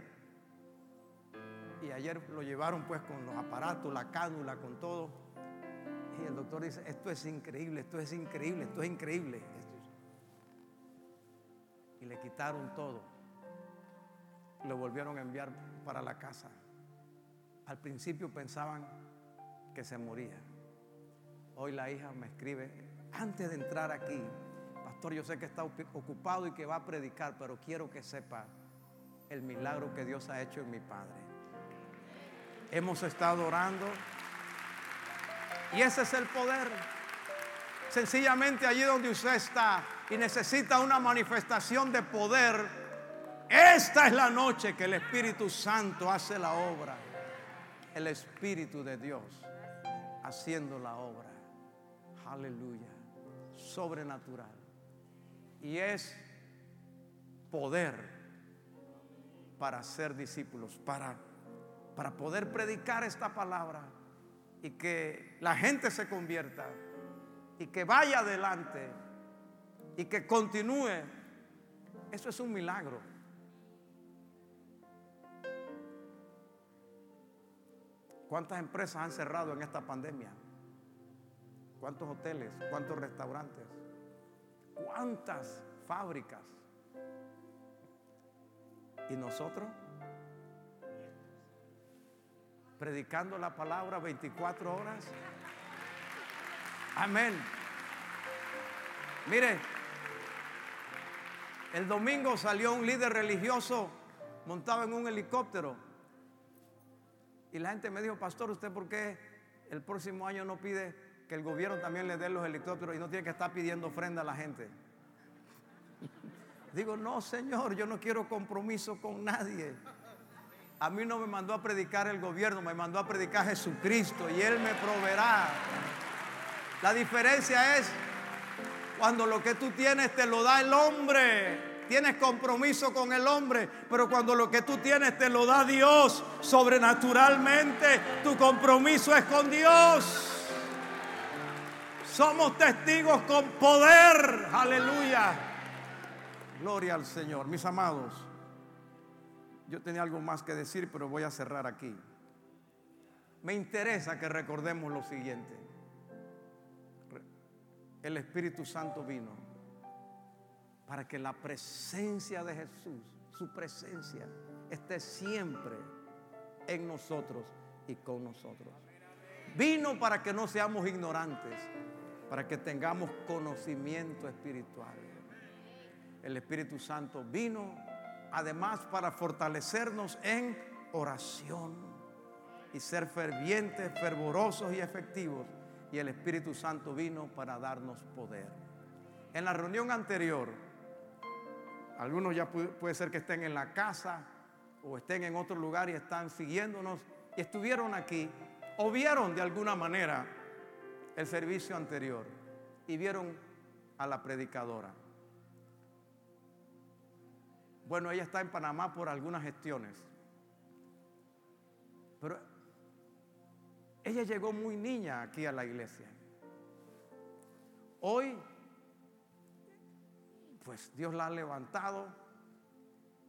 Speaker 1: Y ayer lo llevaron pues con los aparatos, la cánula, con todo. Y el doctor dice, esto es increíble, esto es increíble, esto es increíble y le quitaron todo. Lo volvieron a enviar para la casa. Al principio pensaban que se moría. Hoy la hija me escribe, antes de entrar aquí, pastor, yo sé que está ocupado y que va a predicar, pero quiero que sepa el milagro que Dios ha hecho en mi padre. Hemos estado orando y ese es el poder. Sencillamente allí donde usted está, y necesita una manifestación de poder, esta es la noche que el Espíritu Santo hace la obra. El Espíritu de Dios haciendo la obra. Aleluya. Sobrenatural. Y es poder para ser discípulos, para, para poder predicar esta palabra y que la gente se convierta y que vaya adelante y que continúe, eso es un milagro. ¿Cuántas empresas han cerrado en esta pandemia? cuántos hoteles, cuántos restaurantes, cuántas fábricas. ¿Y nosotros? Predicando la palabra 24 horas. Amén. Mire, el domingo salió un líder religioso montado en un helicóptero. Y la gente me dijo, pastor, ¿usted por qué el próximo año no pide que el gobierno también le dé los helicópteros y no tiene que estar pidiendo ofrenda a la gente? [LAUGHS] Digo, no, Señor, yo no quiero compromiso con nadie. A mí no me mandó a predicar el gobierno, me mandó a predicar Jesucristo y Él me proveerá. La diferencia es cuando lo que tú tienes te lo da el hombre. Tienes compromiso con el hombre, pero cuando lo que tú tienes te lo da Dios sobrenaturalmente, tu compromiso es con Dios. Somos testigos con poder. Aleluya. Gloria al Señor. Mis amados, yo tenía algo más que decir, pero voy a cerrar aquí. Me interesa que recordemos lo siguiente el Espíritu Santo vino para que la presencia de Jesús, su presencia, esté siempre en nosotros y con nosotros. Vino para que no seamos ignorantes, para que tengamos conocimiento espiritual. El Espíritu Santo vino además para fortalecernos en oración y ser fervientes, fervorosos y efectivos y el Espíritu Santo vino para darnos poder. En la reunión anterior, algunos ya puede, ser que estén en la casa o estén en otro lugar y están siguiéndonos y estuvieron aquí o vieron de alguna manera el servicio anterior y vieron a la predicadora. Bueno, ella está en Panamá por algunas gestiones. Pero ella llegó muy niña aquí a la iglesia. Hoy, pues Dios la ha levantado,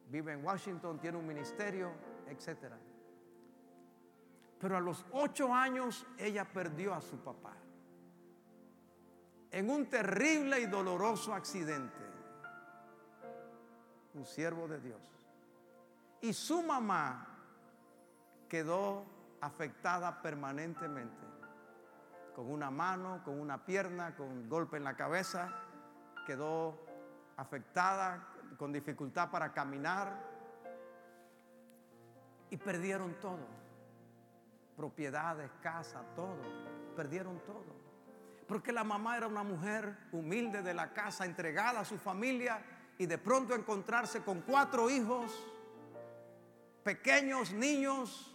Speaker 1: vive en Washington, tiene un ministerio, etc. Pero a los ocho años ella perdió a su papá en un terrible y doloroso accidente. Un siervo de Dios. Y su mamá quedó afectada permanentemente, con una mano, con una pierna, con un golpe en la cabeza, quedó afectada, con dificultad para caminar y perdieron todo, propiedades, casa, todo, perdieron todo. Porque la mamá era una mujer humilde de la casa, entregada a su familia y de pronto encontrarse con cuatro hijos, pequeños niños,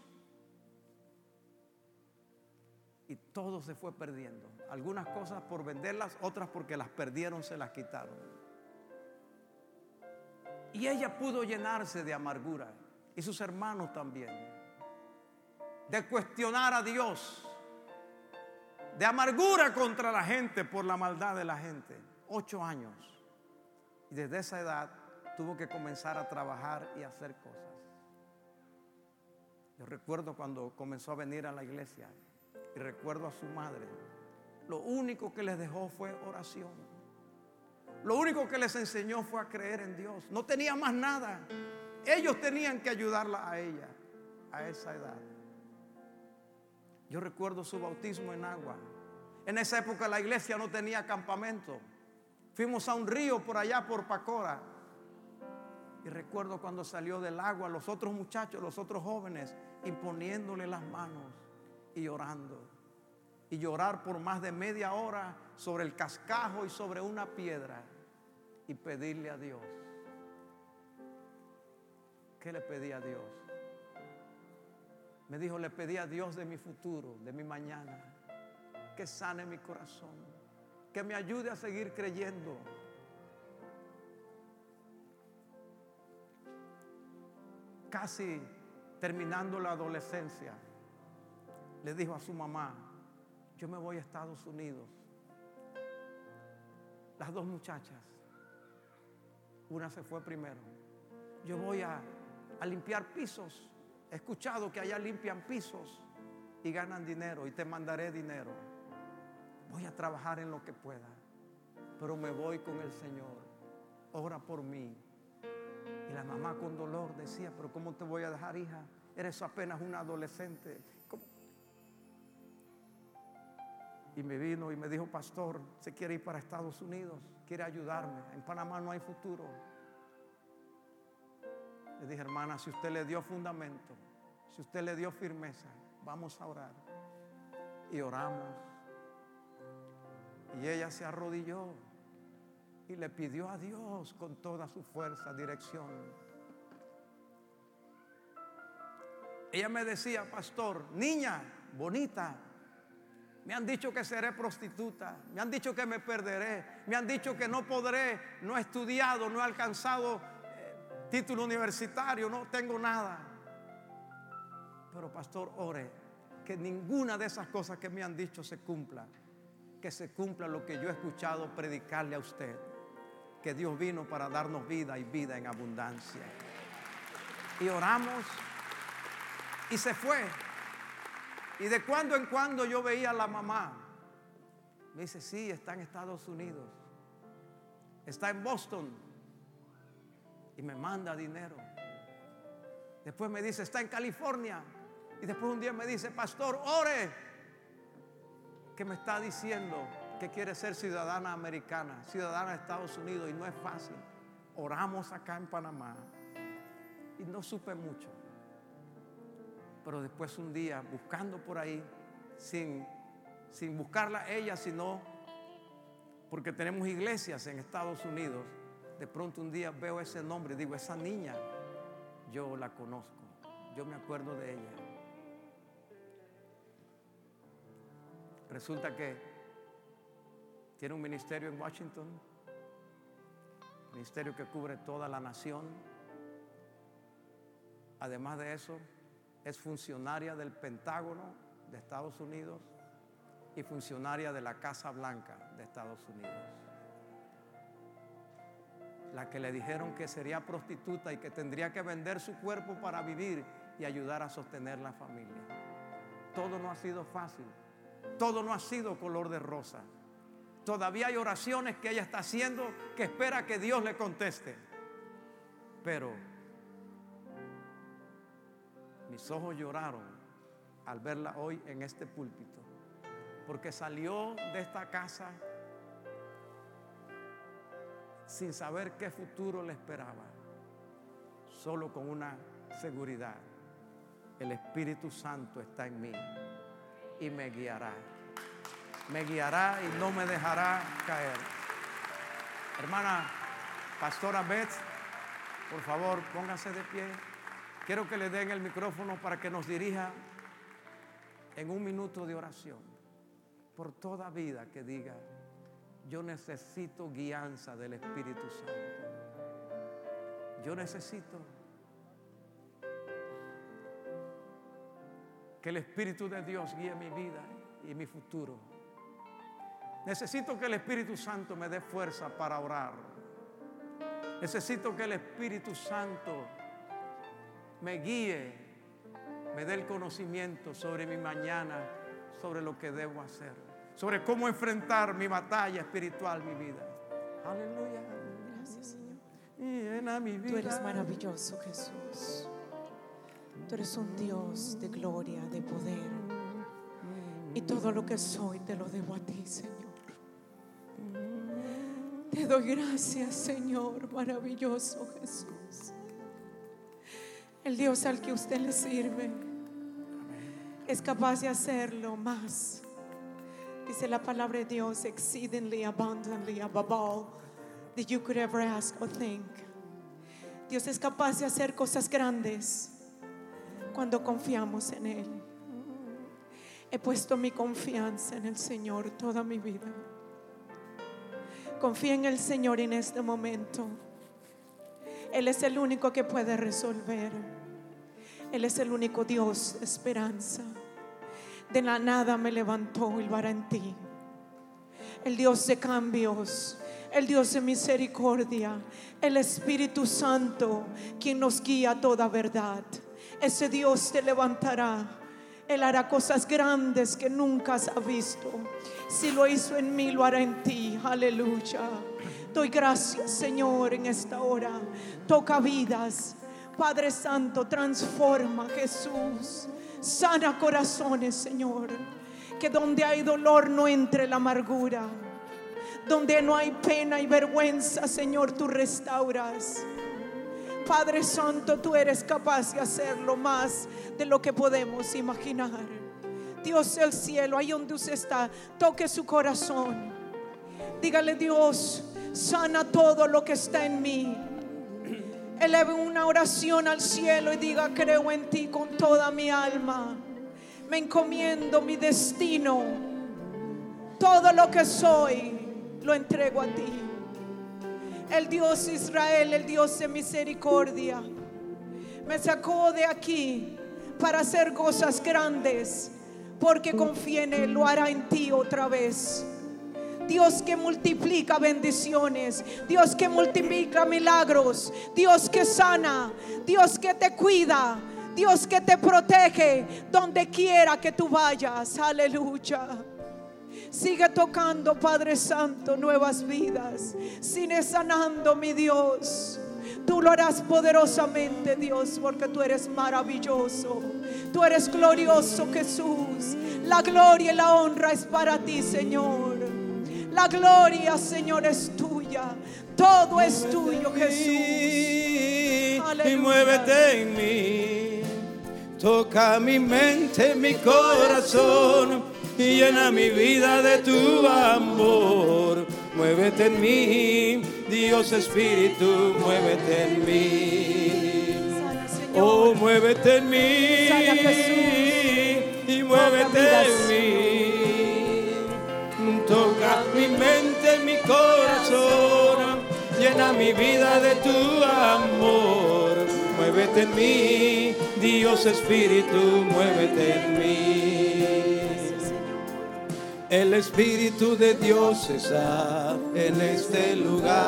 Speaker 1: todo se fue perdiendo. Algunas cosas por venderlas, otras porque las perdieron, se las quitaron. Y ella pudo llenarse de amargura, y sus hermanos también, de cuestionar a Dios, de amargura contra la gente por la maldad de la gente. Ocho años. Y desde esa edad tuvo que comenzar a trabajar y hacer cosas. Yo recuerdo cuando comenzó a venir a la iglesia, y recuerdo a su madre, lo único que les dejó fue oración. Lo único que les enseñó fue a creer en Dios. No tenía más nada. Ellos tenían que ayudarla a ella a esa edad. Yo recuerdo su bautismo en agua. En esa época la iglesia no tenía campamento. Fuimos a un río por allá por Pacora. Y recuerdo cuando salió del agua los otros muchachos, los otros jóvenes, imponiéndole las manos y orando. Y llorar por más de media hora sobre el cascajo y sobre una piedra y pedirle a Dios. ¿Qué le pedí a Dios? Me dijo, le pedí a Dios de mi futuro, de mi mañana, que sane mi corazón, que me ayude a seguir creyendo. Casi terminando la adolescencia, le dijo a su mamá, yo me voy a Estados Unidos. Las dos muchachas, una se fue primero. Yo voy a, a limpiar pisos. He escuchado que allá limpian pisos y ganan dinero y te mandaré dinero. voy a trabajar en lo que pueda, pero me voy con el Señor. Ora por mí. Y la mamá con dolor decía, pero ¿cómo te voy a dejar, hija? Eres apenas una adolescente. Y me vino y me dijo, pastor, se quiere ir para Estados Unidos, quiere ayudarme. En Panamá no hay futuro. Le dije, hermana, si usted le dio fundamento, si usted le dio firmeza, vamos a orar. Y oramos. Y ella se arrodilló y le pidió a Dios con toda su fuerza dirección. Ella me decía, pastor, niña, bonita, me han dicho que seré prostituta, me han dicho que me perderé, me han dicho que no podré, no he estudiado, no he alcanzado eh, título universitario, no tengo nada. Pero pastor, ore, que ninguna de esas cosas que me han dicho se cumpla, que se cumpla lo que yo he escuchado predicarle a usted que Dios vino para darnos vida y vida en abundancia. Y oramos y se fue. Y de cuando en cuando yo veía a la mamá. Me dice, sí, está en Estados Unidos. Está en Boston. Y me manda dinero. Después me dice, está en California. Y después un día me dice, pastor, ore. Que me está diciendo que quiere ser ciudadana americana, ciudadana de Estados Unidos, y no es fácil. Oramos acá en Panamá y no supe mucho. Pero después un día, buscando por ahí, sin, sin buscarla ella, sino porque tenemos iglesias en Estados Unidos, de pronto un día veo ese nombre digo, esa niña, yo la conozco, yo me acuerdo de ella. Resulta que tiene un ministerio en Washington, ministerio que cubre toda la nación. Además de eso, es funcionaria del Pentágono de Estados Unidos y funcionaria de la Casa Blanca de Estados Unidos. La que le dijeron que sería prostituta y que tendría que vender su cuerpo para vivir y ayudar a sostener la familia. Todo no ha sido fácil, todo no ha sido color de rosa. Todavía hay oraciones que ella está haciendo que espera que Dios le conteste. Pero mis ojos lloraron al verla hoy en este púlpito. Porque salió de esta casa sin saber qué futuro le esperaba. Solo con una seguridad. El Espíritu Santo está en mí y me guiará me guiará y no me dejará caer. Hermana Pastora Beth, por favor, póngase de pie. Quiero que le den el micrófono para que nos dirija en un minuto de oración por toda vida que diga, yo necesito guianza del Espíritu Santo. Yo necesito que el Espíritu de Dios guíe mi vida y mi futuro. Necesito que el Espíritu Santo me dé fuerza para orar. Necesito que el Espíritu Santo me guíe, me dé el conocimiento sobre mi mañana, sobre lo que debo hacer, sobre cómo enfrentar mi batalla espiritual, mi vida. Aleluya.
Speaker 2: Gracias, Señor.
Speaker 1: Llena mi vida.
Speaker 2: Tú eres maravilloso, Jesús. Tú eres un Dios de gloria, de poder. Y todo lo que soy te lo debo a ti, Señor. Te doy gracias, Señor, maravilloso Jesús. El Dios al que usted le sirve es capaz de hacerlo más. Dice la palabra de Dios, exceedingly abundantly above all that you could ever ask or think. Dios es capaz de hacer cosas grandes cuando confiamos en Él. He puesto mi confianza en el Señor toda mi vida. Confía en el Señor en este momento. Él es el único que puede resolver. Él es el único Dios esperanza. De la nada me levantó el en ti. El Dios de cambios, el Dios de misericordia, el Espíritu Santo, quien nos guía a toda verdad. Ese Dios te levantará Él hará cosas grandes que nunca has visto. Si lo hizo en mí, lo hará en ti. Aleluya. Doy gracias, Señor, en esta hora. Toca vidas. Padre Santo, transforma, Jesús. Sana corazones, Señor. Que donde hay dolor no entre la amargura. Donde no hay pena y vergüenza, Señor, tú restauras. Padre Santo, tú eres capaz de hacerlo más de lo que podemos imaginar. Dios del cielo, ahí donde usted está, toque su corazón. Dígale, Dios, sana todo lo que está en mí. Eleve una oración al cielo y diga, creo en ti con toda mi alma. Me encomiendo mi destino. Todo lo que soy, lo entrego a ti. El Dios Israel, el Dios de misericordia, me sacó de aquí para hacer cosas grandes, porque confié en Él, lo hará en ti otra vez. Dios que multiplica bendiciones, Dios que multiplica milagros, Dios que sana, Dios que te cuida, Dios que te protege donde quiera que tú vayas. Aleluya. Sigue tocando, Padre Santo, nuevas vidas. Sigue sanando, mi Dios. Tú lo harás poderosamente, Dios, porque tú eres maravilloso. Tú eres glorioso, Jesús. La gloria y la honra es para ti, Señor. La gloria, Señor, es tuya. Todo es tuyo, Jesús.
Speaker 1: Y
Speaker 2: Aleluya.
Speaker 1: muévete en mí. Toca mi mente, mi corazón y llena mi vida de tu amor. Muévete en mí, Dios Espíritu, muévete en mí. Oh, muévete en mí y muévete en mí. Toca mi mente, mi corazón, llena mi vida de tu amor. Muévete en mí, Dios Espíritu, muévete en mí. El Espíritu de Dios está en este lugar.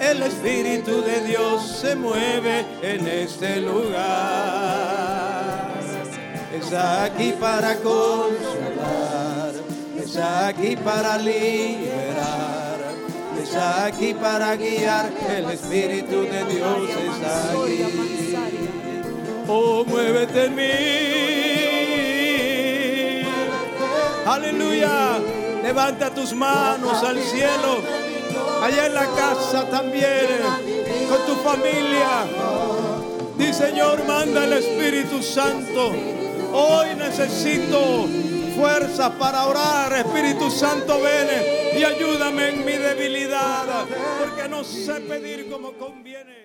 Speaker 1: El Espíritu de Dios se mueve en este lugar. Está aquí para consolar, está aquí para liberar, está aquí para guiar. El Espíritu de Dios está aquí. Oh, muévete en mí. Aleluya. Levanta tus manos al cielo. Allá en la casa también. Con tu familia. Di Señor, manda el Espíritu Santo. Hoy necesito fuerza para orar. Espíritu Santo, ven y ayúdame en mi debilidad. Porque no sé pedir como conviene.